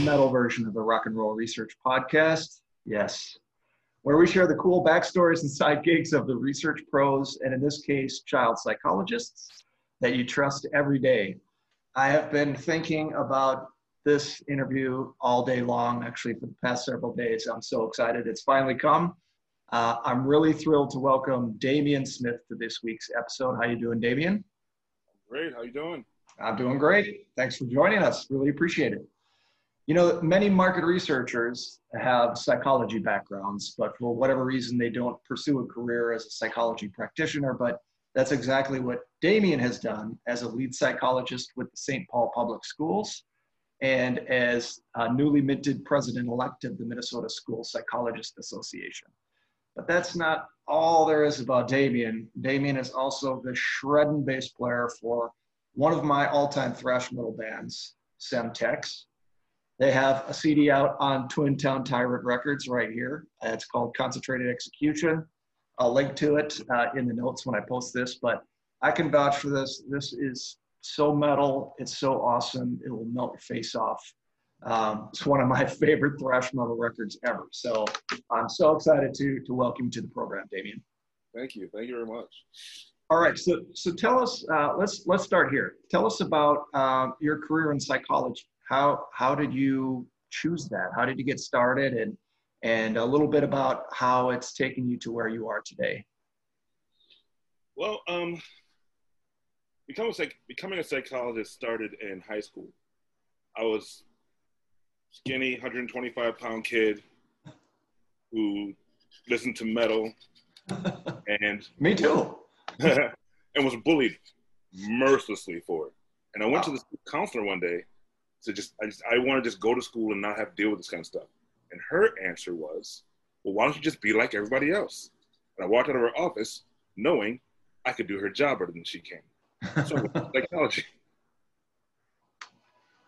metal version of the Rock and Roll Research Podcast. Yes, where we share the cool backstories and side gigs of the research pros, and in this case, child psychologists that you trust every day. I have been thinking about this interview all day long, actually, for the past several days. I'm so excited it's finally come. Uh, I'm really thrilled to welcome Damian Smith to this week's episode. How you doing, Damian? Great. How you doing? I'm doing great. Thanks for joining us. Really appreciate it. You know, many market researchers have psychology backgrounds, but for whatever reason, they don't pursue a career as a psychology practitioner. But that's exactly what Damien has done as a lead psychologist with the St. Paul Public Schools and as a newly minted president elect of the Minnesota School Psychologist Association. But that's not all there is about Damien. Damien is also the shredding bass player for one of my all-time thrash metal bands, Semtex. They have a CD out on Twin Town Tyrant Records right here. Uh, it's called Concentrated Execution. I'll link to it uh, in the notes when I post this, but I can vouch for this. This is so metal. It's so awesome. It will melt your face off. Um, it's one of my favorite thrash metal records ever. So I'm so excited to to welcome you to the program, Damien. Thank you. Thank you very much. All right. So so tell us. Uh, let's let's start here. Tell us about uh, your career in psychology. How how did you choose that? How did you get started? And and a little bit about how it's taken you to where you are today. Well, um, becoming, psych- becoming a psychologist started in high school. I was skinny, 125 pound kid who listened to metal and me too, and was bullied mercilessly for it. And I went wow. to the counselor one day to just I just I want to just go to school and not have to deal with this kind of stuff. And her answer was, "Well, why don't you just be like everybody else?" And I walked out of her office knowing I could do her job better than she can. So psychology.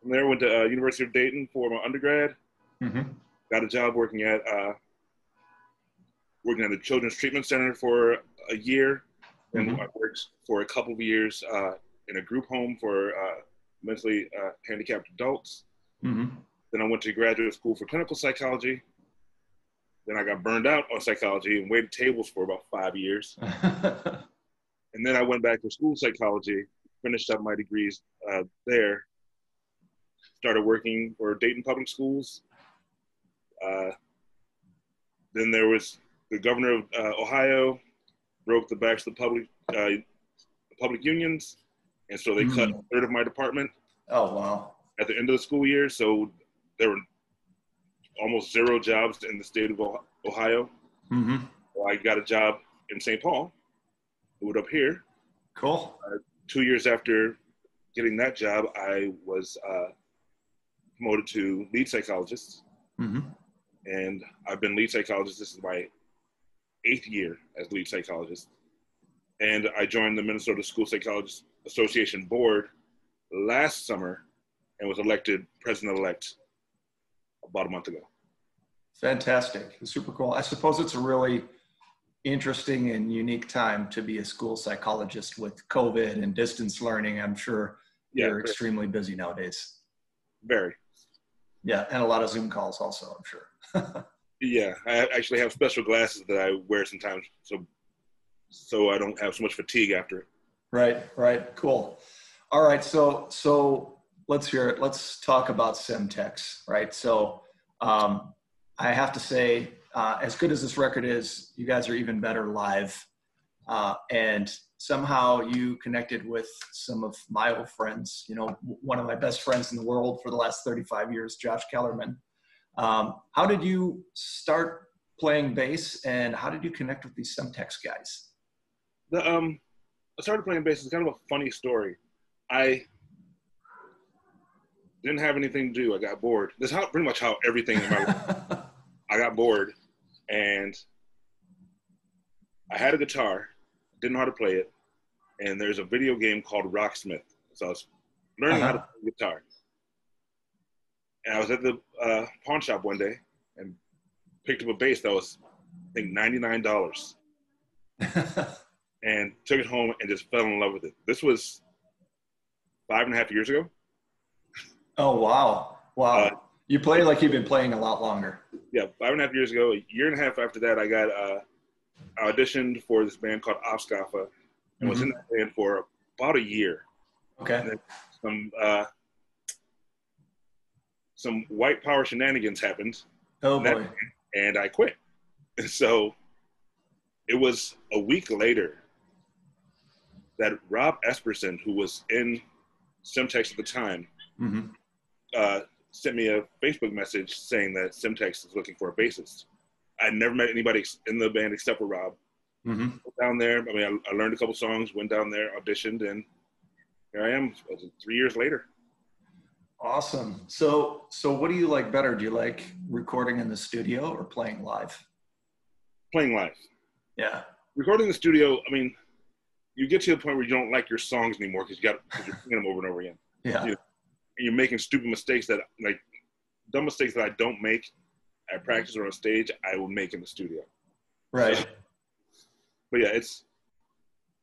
From there, I went to uh, University of Dayton for my undergrad. Mm-hmm. Got a job working at uh, working at the Children's Treatment Center for a year, and mm-hmm. I worked for a couple of years uh, in a group home for uh, mentally uh, handicapped adults. Mm-hmm. Then I went to graduate school for clinical psychology. Then I got burned out on psychology and waited tables for about five years. and then I went back to school psychology, finished up my degrees uh, there, started working for Dayton Public Schools. Uh, then there was the governor of uh, Ohio broke the backs of the public uh, public unions, and so they mm. cut a third of my department. Oh wow! At the end of the school year, so there were almost zero jobs in the state of Ohio. Mm-hmm. So I got a job in St. Paul, moved up here. Cool. Uh, two years after getting that job, I was uh, promoted to lead psychologist. Mm-hmm. And I've been lead psychologist. This is my eighth year as lead psychologist. And I joined the Minnesota School Psychologists Association board last summer and was elected president elect about a month ago. Fantastic. Super cool. I suppose it's a really interesting and unique time to be a school psychologist with COVID and distance learning. I'm sure yeah, you're extremely busy nowadays. Very. Yeah, and a lot of Zoom calls also, I'm sure. yeah, I actually have special glasses that I wear sometimes so so I don't have so much fatigue after it. Right, right. Cool. All right, so so let's hear it. Let's talk about Semtex, right? So um, I have to say, uh, as good as this record is, you guys are even better live. Uh, and somehow you connected with some of my old friends. You know, one of my best friends in the world for the last 35 years, Josh Kellerman. Um, how did you start playing bass, and how did you connect with these Semtex guys? The um, I started playing bass. It's kind of a funny story. I didn't have anything to do. I got bored. That's how pretty much how everything in my life. I got bored, and I had a guitar, didn't know how to play it, and there's a video game called Rocksmith. So I was learning uh-huh. how to uh-huh. play guitar, and I was at the uh, pawn shop one day and picked up a bass that was I think ninety nine dollars, and took it home and just fell in love with it. This was five and a half years ago. Oh wow! Wow. Uh, You play like you've been playing a lot longer. Yeah, five and a half years ago, a year and a half after that, I got uh, auditioned for this band called Obscaffa and mm-hmm. was in that band for about a year. Okay. some uh, some white power shenanigans happened. Oh boy. That, and I quit. And so it was a week later that Rob Esperson, who was in Semtex at the time, mm-hmm. uh, sent me a Facebook message saying that Semtex is looking for a bassist. I never met anybody in the band except for Rob. Mm-hmm. Down there, I mean, I, I, learned a couple songs, went down there, auditioned, and here I am. Three years later. Awesome. So, so what do you like better? Do you like recording in the studio or playing live? Playing live. Yeah. Recording in the studio. I mean, you get to the point where you don't like your songs anymore because you got because you're playing them over and over again. Yeah. You you're making stupid mistakes that like dumb mistakes that I don't make at mm-hmm. practice or on stage, I will make in the studio. Right. So, but yeah, it's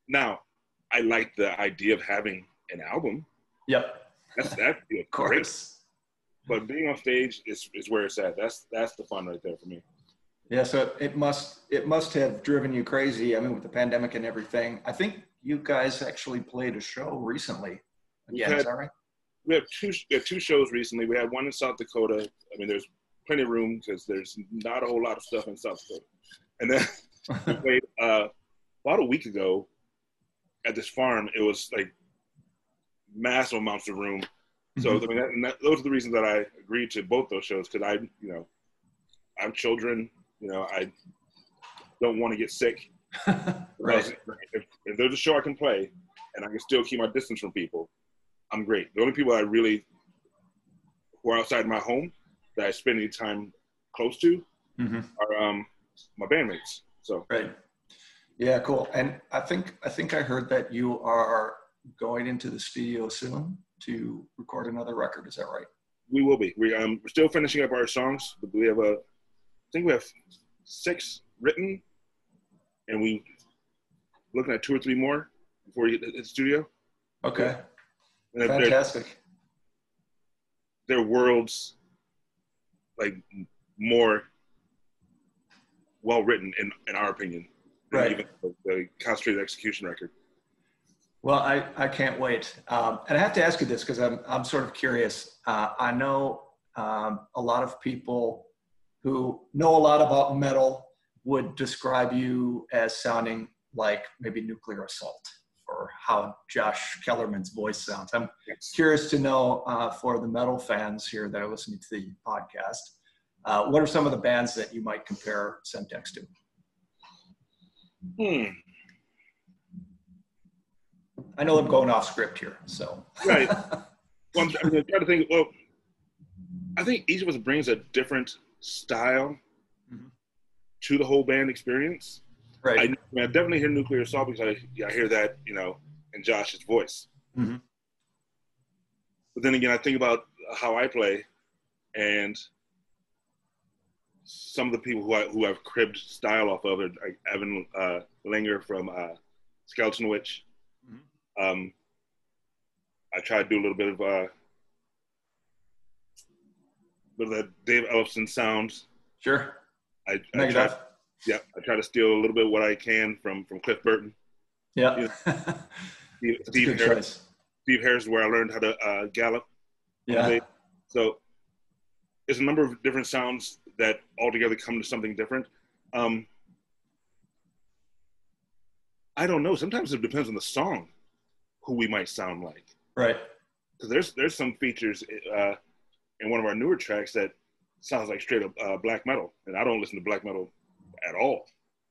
now I like the idea of having an album. Yep. That's that of course. But being on stage is, is where it's at. That's that's the fun right there for me. Yeah, so it must it must have driven you crazy. I mean, with the pandemic and everything. I think you guys actually played a show recently. Again, had, is that right? we have two we have two shows recently. We had one in South Dakota. I mean, there's plenty of room because there's not a whole lot of stuff in South Dakota. And then we played uh, about a week ago at this farm. It was like massive amounts of room. So mm-hmm. I mean, that, that, those are the reasons that I agreed to both those shows because I, you know, I have children. You know, I don't want to get sick. right. If, if there's a show I can play and I can still keep my distance from people, I'm great. The only people I really who are outside my home that I spend any time close to mm-hmm. are um, my bandmates. So right, yeah, cool. And I think I think I heard that you are going into the studio soon to record another record. Is that right? We will be. We um we're still finishing up our songs, but we have a think we have six written, and we looking at two or three more before you hit the studio. Okay. And Fantastic. They're, they're worlds like more well written in in our opinion. Right. Even the, the concentrated execution record. Well, I, I can't wait. Um, and I have to ask you this because I'm, I'm sort of curious. Uh, I know um, a lot of people who know a lot about metal would describe you as sounding like maybe nuclear assault or how Josh Kellerman's voice sounds. I'm yes. curious to know uh, for the metal fans here that are listening to the podcast, uh, what are some of the bands that you might compare Semtex to? Hmm. I know I'm going off script here, so. right. Well, I'm, I'm trying to think. Well, I think each of us brings a different style mm-hmm. to the whole band experience. Right. I, I, mean, I definitely hear nuclear assault because I, I hear that, you know, in Josh's voice. Mm-hmm. But then again, I think about how I play, and some of the people who I who I've cribbed style off of are like Evan uh, Linger from uh, Skeletonwitch. Mm-hmm. Um, I try to do a little bit of uh, bit of the Dave Ellefson sounds. Sure. I, I try, yeah, I try to steal a little bit what I can from from Cliff Burton. Yeah. You know, Steve, Steve Harris. Choice. Steve Harris is where I learned how to uh, gallop. Yeah. So there's a number of different sounds that altogether come to something different. Um, I don't know. Sometimes it depends on the song, who we might sound like. Right. Because there's there's some features uh, in one of our newer tracks that sounds like straight up uh, black metal, and I don't listen to black metal at all.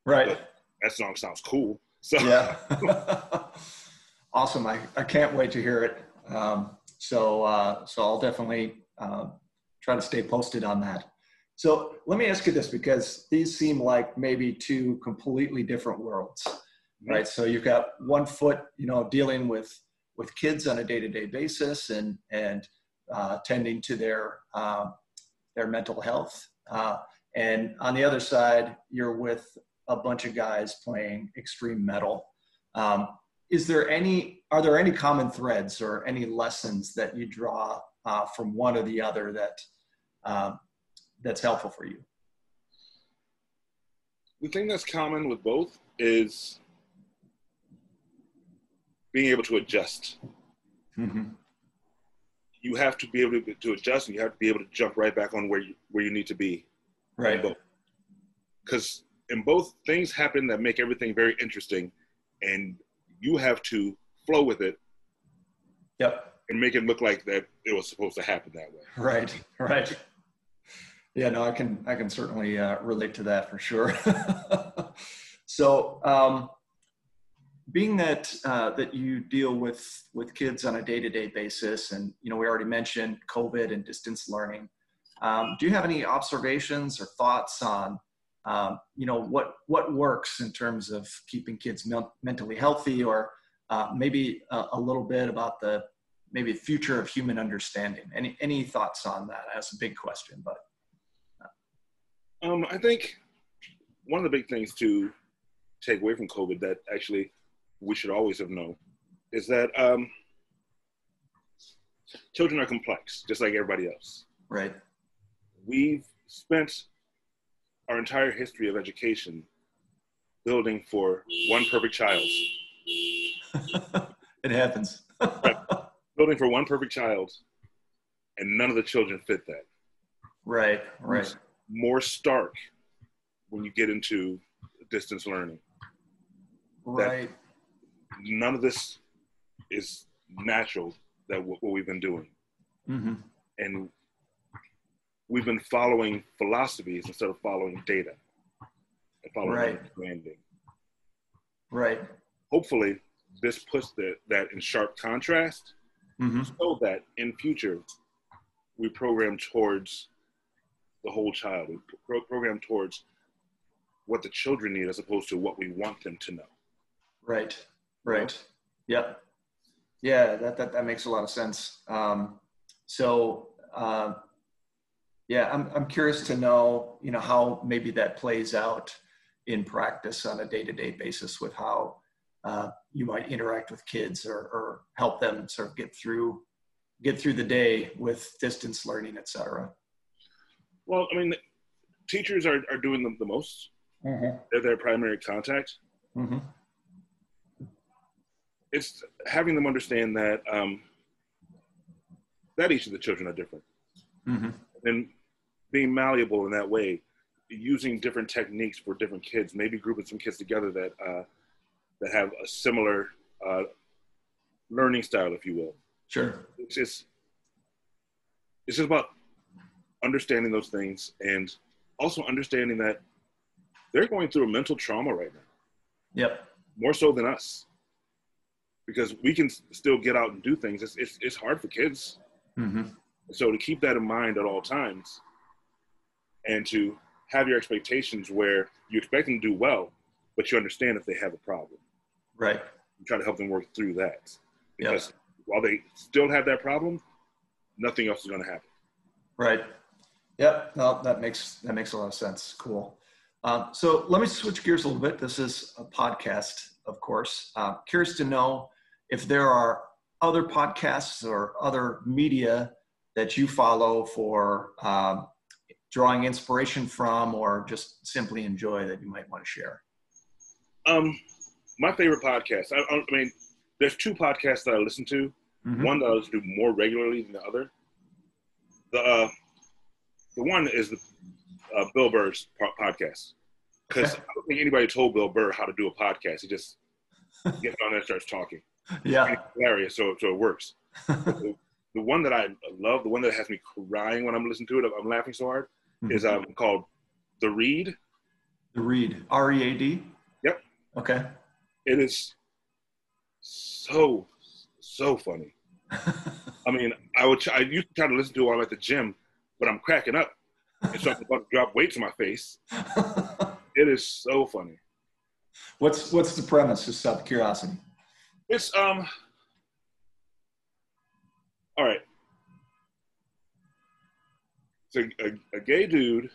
Right. But that song sounds cool. So yeah. awesome. I, I can't wait to hear it. Um, so uh, so I'll definitely uh, try to stay posted on that. So let me ask you this because these seem like maybe two completely different worlds, mm-hmm. right? So you've got one foot, you know, dealing with with kids on a day-to-day basis and and uh, tending to their uh, their mental health, uh, and on the other side, you're with a bunch of guys playing extreme metal. Um, is there any, are there any common threads or any lessons that you draw uh, from one or the other that, uh, that's helpful for you? The thing that's common with both is being able to adjust. Mm-hmm. You have to be able to, to adjust, and you have to be able to jump right back on where you where you need to be. Right. Because in both things happen that make everything very interesting, and you have to flow with it. Yep. And make it look like that it was supposed to happen that way. Right. Right. Yeah. No, I can I can certainly uh, relate to that for sure. so. Um, being that uh, that you deal with with kids on a day-to-day basis and you know we already mentioned covid and distance learning um, do you have any observations or thoughts on um, you know what what works in terms of keeping kids mentally healthy or uh, maybe a, a, little bit about the maybe future of human understanding any any thoughts on that that's a big question but uh. um, i think one of the big things to take away from covid that actually we should always have known is that um, children are complex just like everybody else right we've spent our entire history of education building for one perfect child. it happens. right. Building for one perfect child, and none of the children fit that. Right, right. It's more stark when you get into distance learning. Right. None of this is natural that what we've been doing. Mm-hmm. And we've been following philosophies instead of following data and following right. understanding. Right. Hopefully, this puts the, that in sharp contrast mm-hmm. so that in future we program towards the whole child. We pro- program towards what the children need as opposed to what we want them to know. Right. Right. Yeah. Yeah. That that, that makes a lot of sense. Um, so. Uh, yeah, I'm, I'm curious to know, you know, how maybe that plays out in practice on a day-to-day basis with how uh, you might interact with kids or, or help them sort of get through get through the day with distance learning, et cetera. Well, I mean, teachers are, are doing the, the most. Mm-hmm. They're their primary contact. Mm-hmm. It's having them understand that um, that each of the children are different. Mm-hmm. And being malleable in that way, using different techniques for different kids, maybe grouping some kids together that uh, that have a similar uh, learning style, if you will. Sure. It's just it's just about understanding those things and also understanding that they're going through a mental trauma right now. Yep. More so than us. Because we can still get out and do things. It's, it's, it's hard for kids. Mm-hmm. So to keep that in mind at all times and to have your expectations where you expect them to do well, but you understand if they have a problem. Right. You try to help them work through that. Because yep. while they still have that problem, nothing else is going to happen. Right. Yep. No, that makes that makes a lot of sense. Cool. Um, so let me switch gears a little bit. This is a podcast, of course. Uh, curious to know if there are other podcasts or other media that you follow for um, drawing inspiration from or just simply enjoy that you might want to share? Um, my favorite podcast. I, I mean, there's two podcasts that I listen to. Mm-hmm. One that I listen to more regularly than the other. The uh, the one is the uh, Bill Burr's podcast because. I don't think anybody told Bill Burr how to do a podcast. He just gets on there and starts talking. Yeah, hilarious. So so it works. the, the one that I love, the one that has me crying when I'm listening to it, I'm laughing so hard, mm-hmm. is um, called The Read. The Read, R E A D? Yep. Okay. It is so, so funny. I mean, I would I used to try to listen to it while I'm at the gym, but I'm cracking up. And so I'm about to drop weights in my face. It is so funny. What's what's the premise? Just out of curiosity. It's um. All right it's a, a, a, gay dude,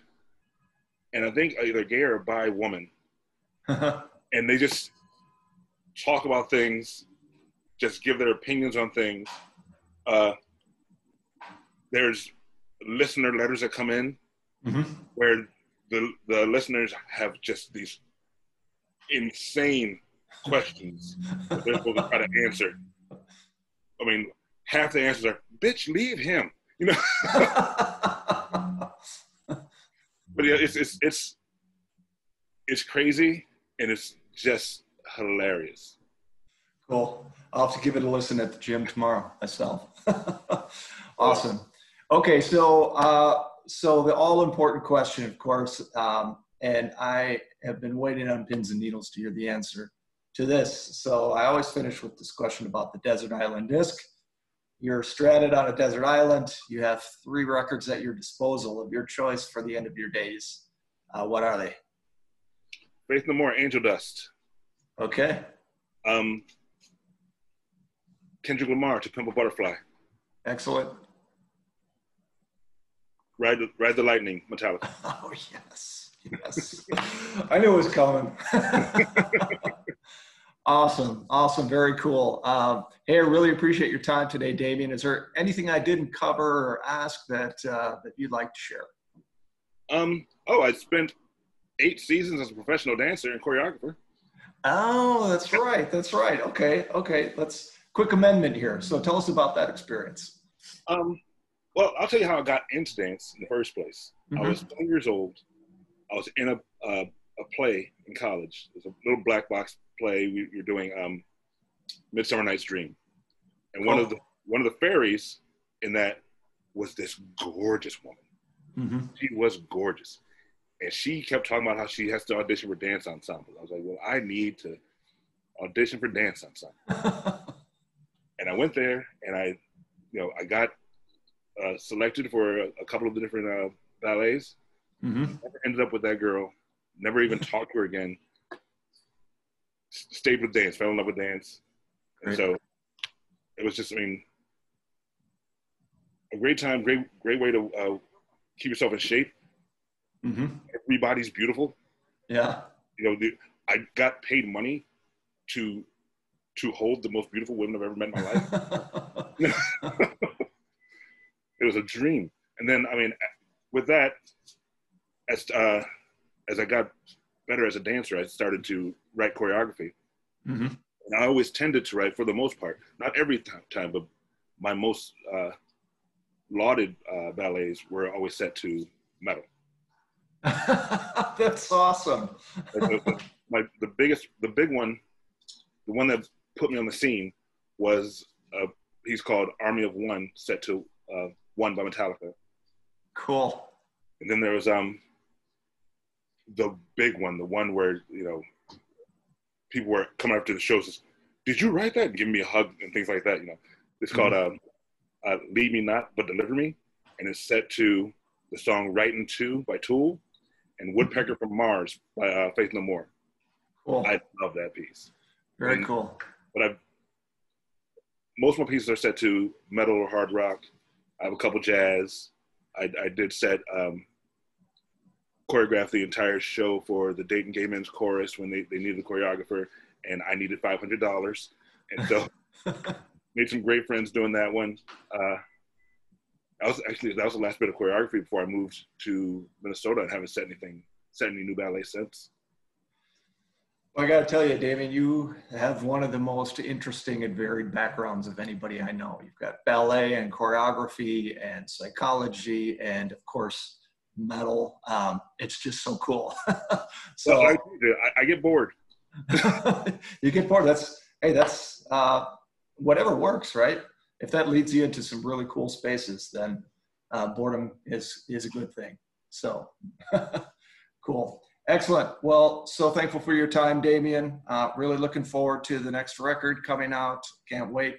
and I think either gay or bi woman, and they just talk about things, just give their opinions on things. Uh, there's listener letters that come in mm-hmm. where the the listeners have just these insane questions that they're supposed to try to answer. I mean, half the answers are "bitch, leave him," you know. but yeah, it's it's it's it's crazy and it's just hilarious. Cool. I'll have to give it a listen at the gym tomorrow myself. awesome. Okay, so uh, so the all important question, of course, um, and I have been waiting on pins and needles to hear the answer to this. So I always finish with this question about the desert island disc. You're stranded on a desert island. You have three records at your disposal of your choice for the end of your days. Uh, what are they? Faith No More, Angel Dust. Okay. Um, Kendrick Lamar to Pimp a Butterfly. Excellent. Ride the, Ride the Lightning, Metallica. Oh yes, yes. I knew it was coming. awesome, awesome, very cool. Um, hey, I really appreciate your time today, Damien. Is there anything I didn't cover or ask that uh, that you'd like to share? Um. Oh, I spent eight seasons as a professional dancer and choreographer. Oh, that's right. That's right. Okay. Okay. Let's quick amendment here. So tell us about that experience. Um, well, I'll tell you how I got into dance in the first place. Mm-hmm. I was 20 years old. I was in a, uh, a play in college. It was a little black box play. We, we were doing um, Midsummer Night's Dream, and one oh. of the one of the fairies in that was this gorgeous woman. Mm-hmm. She was gorgeous, and she kept talking about how she has to audition for dance ensemble. I was like, well, I need to audition for dance ensemble. and I went there, and I, you know, I got uh, selected for a, a, couple of the different uh, ballets. Mm-hmm. ended up with that girl. Never even talked to her again. S- stayed with dance. Fell in love with dance. And so it was just, I mean, a great time. Great, great way to uh, keep yourself in shape. Mm-hmm. Everybody's beautiful. Yeah. You know, the, I got paid money to to hold the most beautiful women I've ever met in my life. it was a dream. And then, I mean, with that, as uh, as I got better as a dancer, I started to write choreography. Mm-hmm. And I always tended to write, for the most part, not every time, but my most uh, lauded uh, ballets were always set to metal. That's awesome. the, my the biggest, the big one, the one that put me on the scene was uh, he's called Army of One, set to uh, one by Metallica. Cool. And then there was um the big one, the one where you know people were coming up to the shows. Says, Did you write that? And giving me a hug and things like that. You know, it's mm-hmm. called um, uh, "Lead Me Not But Deliver Me," and it's set to the song "Right in Two" by Tool and "Woodpecker from Mars" by uh, Faith No More. Cool. I love that piece. Very and, cool. But I, most of my pieces are set to metal or hard rock, I have a couple jazz. I, I did set um, choreograph the entire show for the Dayton Gay Men's Chorus when they, they needed a choreographer, and I needed five hundred dollars, and so made some great friends doing that one. Uh, I was actually that was the last bit of choreography before I moved to Minnesota and haven't set anything set any new ballet since. Well, I got to tell you, David, you have one of the most interesting and varied backgrounds of anybody I know. You've got ballet and choreography and psychology, and of course, metal. Um, it's just so cool. so I, I, get bored. you get bored. That's hey, that's uh, whatever works, right? If that leads you into some really cool spaces, then uh, boredom is is a good thing. So cool. Excellent. Well, so thankful for your time, Damien. Uh, really looking forward to the next record coming out. Can't wait.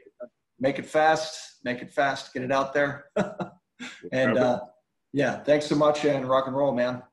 Make it fast. Make it fast. Get it out there. and uh, yeah, thanks so much and rock and roll, man.